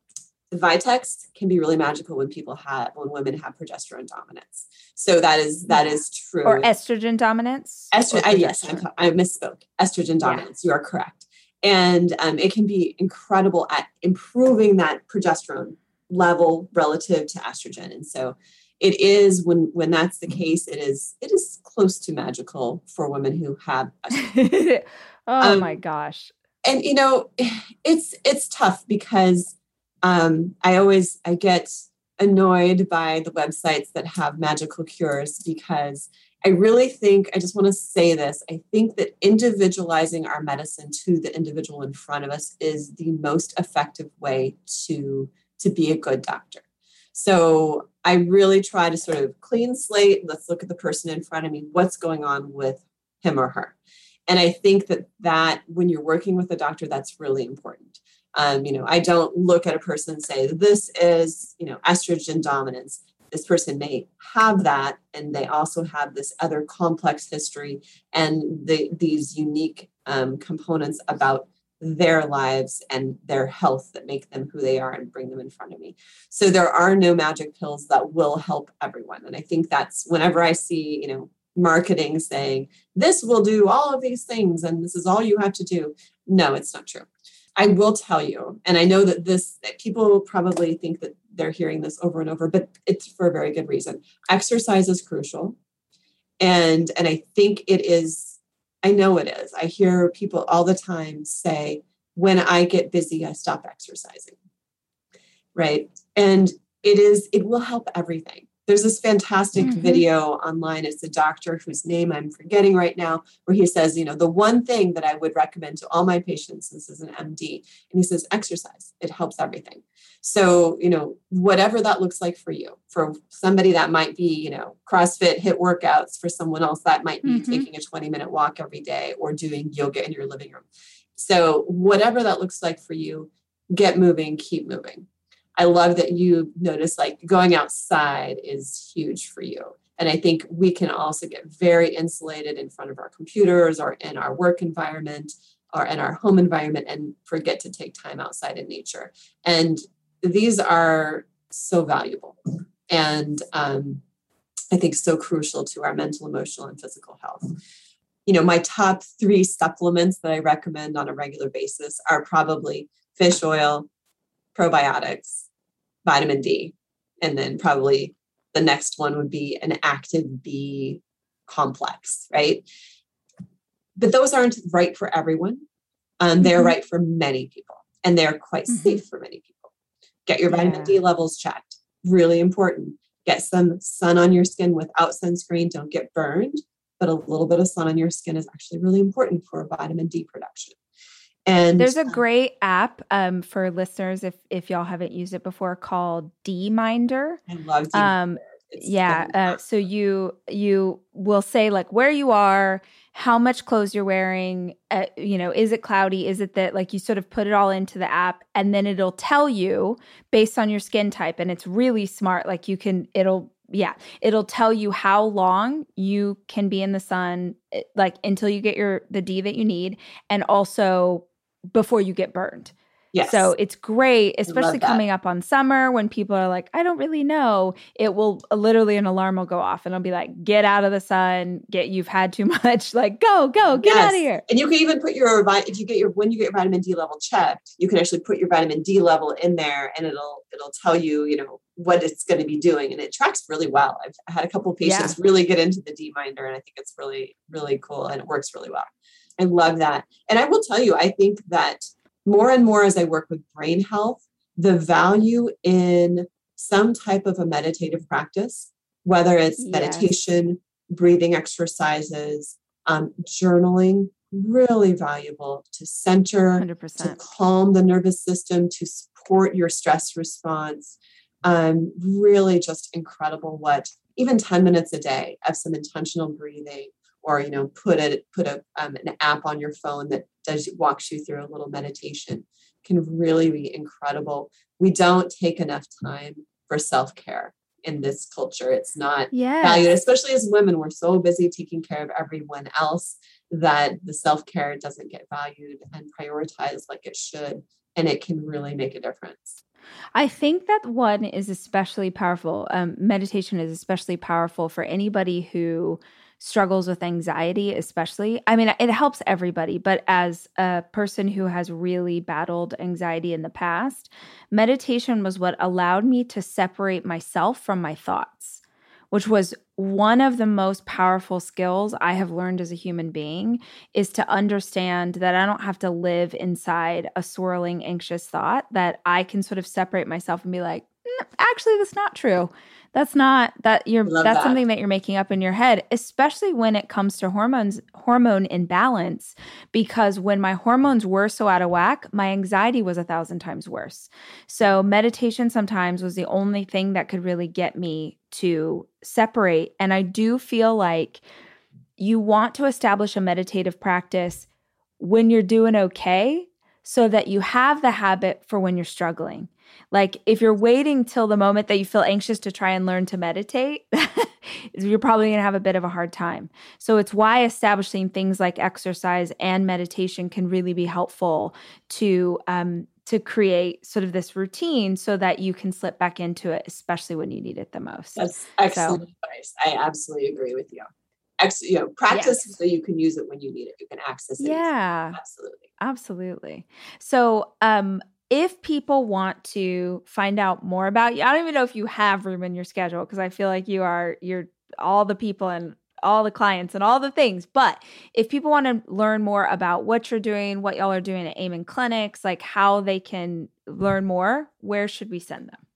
the Vitex can be really magical when people have when women have progesterone dominance. So that is that is true. Or estrogen dominance. Estrogen. I, uh, yes, I, I misspoke. Estrogen dominance. Yeah. You are correct and um, it can be incredible at improving that progesterone level relative to estrogen. And so it is when when that's the case it is it is close to magical for women who have <laughs> oh um, my gosh. and you know it's it's tough because um i always i get annoyed by the websites that have magical cures because I really think, I just want to say this I think that individualizing our medicine to the individual in front of us is the most effective way to, to be a good doctor. So I really try to sort of clean slate. Let's look at the person in front of me. What's going on with him or her? And I think that that when you're working with a doctor, that's really important. Um, you know, I don't look at a person and say this is, you know, estrogen dominance this person may have that and they also have this other complex history and the, these unique um, components about their lives and their health that make them who they are and bring them in front of me. So there are no magic pills that will help everyone. And I think that's whenever I see, you know, marketing saying this will do all of these things and this is all you have to do. No, it's not true. I will tell you, and I know that this that people probably think that they're hearing this over and over, but it's for a very good reason. Exercise is crucial. And and I think it is, I know it is. I hear people all the time say, when I get busy, I stop exercising. right? And it is, it will help everything. There's this fantastic mm-hmm. video online. It's a doctor whose name I'm forgetting right now, where he says, you know, the one thing that I would recommend to all my patients, this is an MD, and he says, exercise. It helps everything. So, you know, whatever that looks like for you, for somebody that might be, you know, CrossFit, HIIT workouts. For someone else, that might be mm-hmm. taking a 20 minute walk every day or doing yoga in your living room. So, whatever that looks like for you, get moving, keep moving. I love that you notice like going outside is huge for you. And I think we can also get very insulated in front of our computers or in our work environment or in our home environment and forget to take time outside in nature. And these are so valuable and um, I think so crucial to our mental, emotional, and physical health. You know, my top three supplements that I recommend on a regular basis are probably fish oil, probiotics, vitamin D. And then probably the next one would be an active B complex, right? But those aren't right for everyone. Um, they're mm-hmm. right for many people, and they're quite mm-hmm. safe for many people. Get your vitamin yeah. D levels checked. Really important. Get some sun on your skin without sunscreen. Don't get burned, but a little bit of sun on your skin is actually really important for vitamin D production. And there's a great app um, for listeners if if y'all haven't used it before called DMinder. I love DMinder. Um, yeah, uh, so you you will say like where you are, how much clothes you're wearing, uh, you know, is it cloudy? Is it that like you sort of put it all into the app and then it'll tell you based on your skin type and it's really smart like you can it'll yeah, it'll tell you how long you can be in the sun eh, like until you get your the D that you need and also before you get burned. Yes. So it's great, especially coming up on summer when people are like, I don't really know. It will uh, literally an alarm will go off and it'll be like, get out of the sun, get you've had too <laughs> much, like go, go, get yes. out of here. And you can even put your if you get your when you get your vitamin D level checked, you can actually put your vitamin D level in there and it'll it'll tell you, you know, what it's going to be doing. And it tracks really well. I've had a couple of patients yeah. really get into the DMinder and I think it's really, really cool and it works really well. I love that. And I will tell you, I think that more and more as I work with brain health, the value in some type of a meditative practice, whether it's yes. meditation, breathing exercises, um, journaling, really valuable to center, 100%. to calm the nervous system, to support your stress response. Um, really just incredible what even 10 minutes a day of some intentional breathing or you know put a put a um, an app on your phone that does walks you through a little meditation can really be incredible we don't take enough time for self-care in this culture it's not yes. valued especially as women we're so busy taking care of everyone else that the self-care doesn't get valued and prioritized like it should and it can really make a difference I think that one is especially powerful. Um, meditation is especially powerful for anybody who struggles with anxiety, especially. I mean, it helps everybody, but as a person who has really battled anxiety in the past, meditation was what allowed me to separate myself from my thoughts, which was one of the most powerful skills I have learned as a human being is to understand that I don't have to live inside a swirling anxious thought that I can sort of separate myself and be like, mm, actually that's not true that's not that you're that's that. something that you're making up in your head especially when it comes to hormones hormone imbalance because when my hormones were so out of whack my anxiety was a thousand times worse so meditation sometimes was the only thing that could really get me to separate and i do feel like you want to establish a meditative practice when you're doing okay so that you have the habit for when you're struggling like if you're waiting till the moment that you feel anxious to try and learn to meditate, <laughs> you're probably going to have a bit of a hard time. So it's why establishing things like exercise and meditation can really be helpful to um, to create sort of this routine so that you can slip back into it, especially when you need it the most. That's excellent so, advice. I absolutely agree with you. Ex- you know, practice yes. so you can use it when you need it. You can access it. Yeah, absolutely, absolutely. So, um, if people want to find out more about you, I don't even know if you have room in your schedule because I feel like you are you're all the people and all the clients and all the things. But if people want to learn more about what you're doing, what y'all are doing at Amen Clinics, like how they can learn more, where should we send them?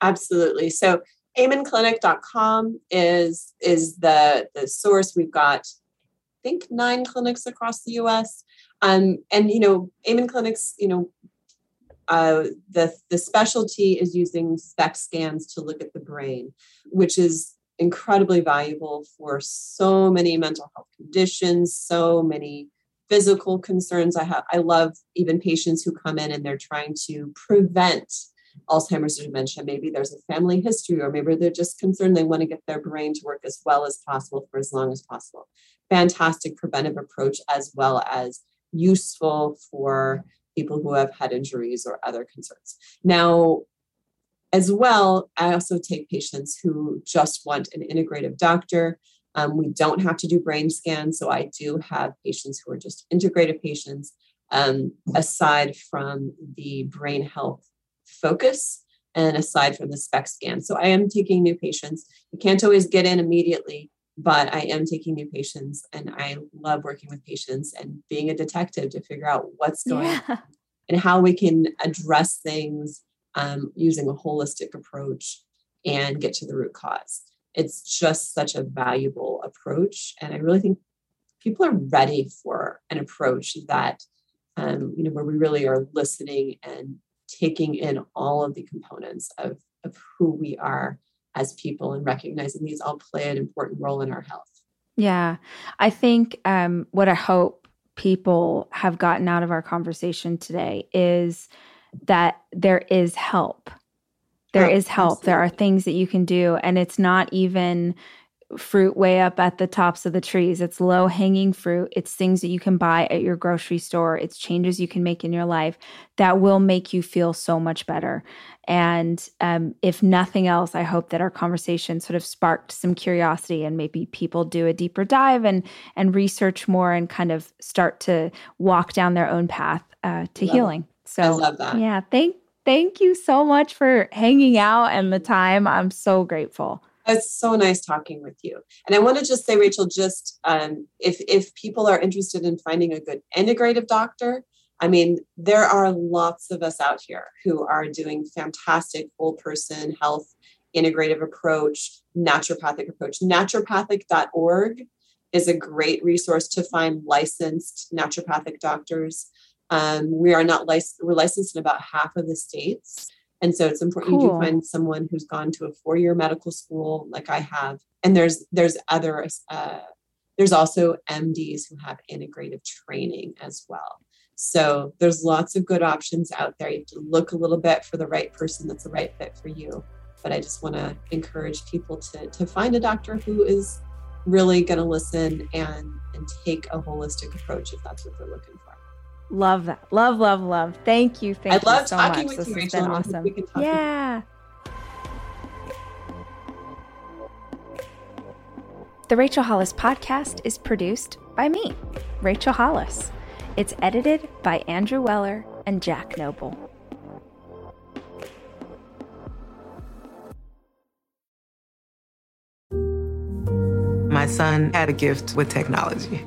Absolutely. So amenclinic.com is is the the source. We've got I think nine clinics across the US. Um, and you know, Amen Clinics, you know, uh, the the specialty is using SPECT scans to look at the brain, which is incredibly valuable for so many mental health conditions, so many physical concerns. I have I love even patients who come in and they're trying to prevent Alzheimer's or dementia. Maybe there's a family history, or maybe they're just concerned they want to get their brain to work as well as possible for as long as possible. Fantastic preventive approach as well as useful for people who have had injuries or other concerns. Now, as well, I also take patients who just want an integrative doctor. Um, we don't have to do brain scans, so I do have patients who are just integrative patients, um, aside from the brain health focus and aside from the SPECT scan. So I am taking new patients. You can't always get in immediately, but I am taking new patients and I love working with patients and being a detective to figure out what's going yeah. on and how we can address things um, using a holistic approach and get to the root cause. It's just such a valuable approach. And I really think people are ready for an approach that, um, you know, where we really are listening and taking in all of the components of, of who we are as people and recognizing these all play an important role in our health. Yeah. I think um, what I hope people have gotten out of our conversation today is that there is help. There oh, is help. Absolutely. There are things that you can do. And it's not even fruit way up at the tops of the trees. It's low hanging fruit. It's things that you can buy at your grocery store. It's changes you can make in your life that will make you feel so much better. And um, if nothing else, I hope that our conversation sort of sparked some curiosity and maybe people do a deeper dive and and research more and kind of start to walk down their own path uh, to love healing. It. So I love that. Yeah, thank thank you so much for hanging out and the time. I'm so grateful. It's so nice talking with you. And I want to just say, Rachel, just um, if if people are interested in finding a good integrative doctor, I mean, there are lots of us out here who are doing fantastic whole person health integrative approach, naturopathic approach. Naturopathic.org is a great resource to find licensed naturopathic doctors. Um, we are not licensed, we're licensed in about half of the states. And so it's important cool. you do find someone who's gone to a four-year medical school like I have. And there's there's other uh, there's also MDs who have integrative training as well. So there's lots of good options out there. You have to look a little bit for the right person that's the right fit for you. But I just want to encourage people to to find a doctor who is really going to listen and and take a holistic approach if that's what they're looking for. Love that. Love, love, love. Thank you. Thank I you so much. With this you, has been awesome. Yeah. The Rachel Hollis podcast is produced by me, Rachel Hollis. It's edited by Andrew Weller and Jack Noble. My son had a gift with technology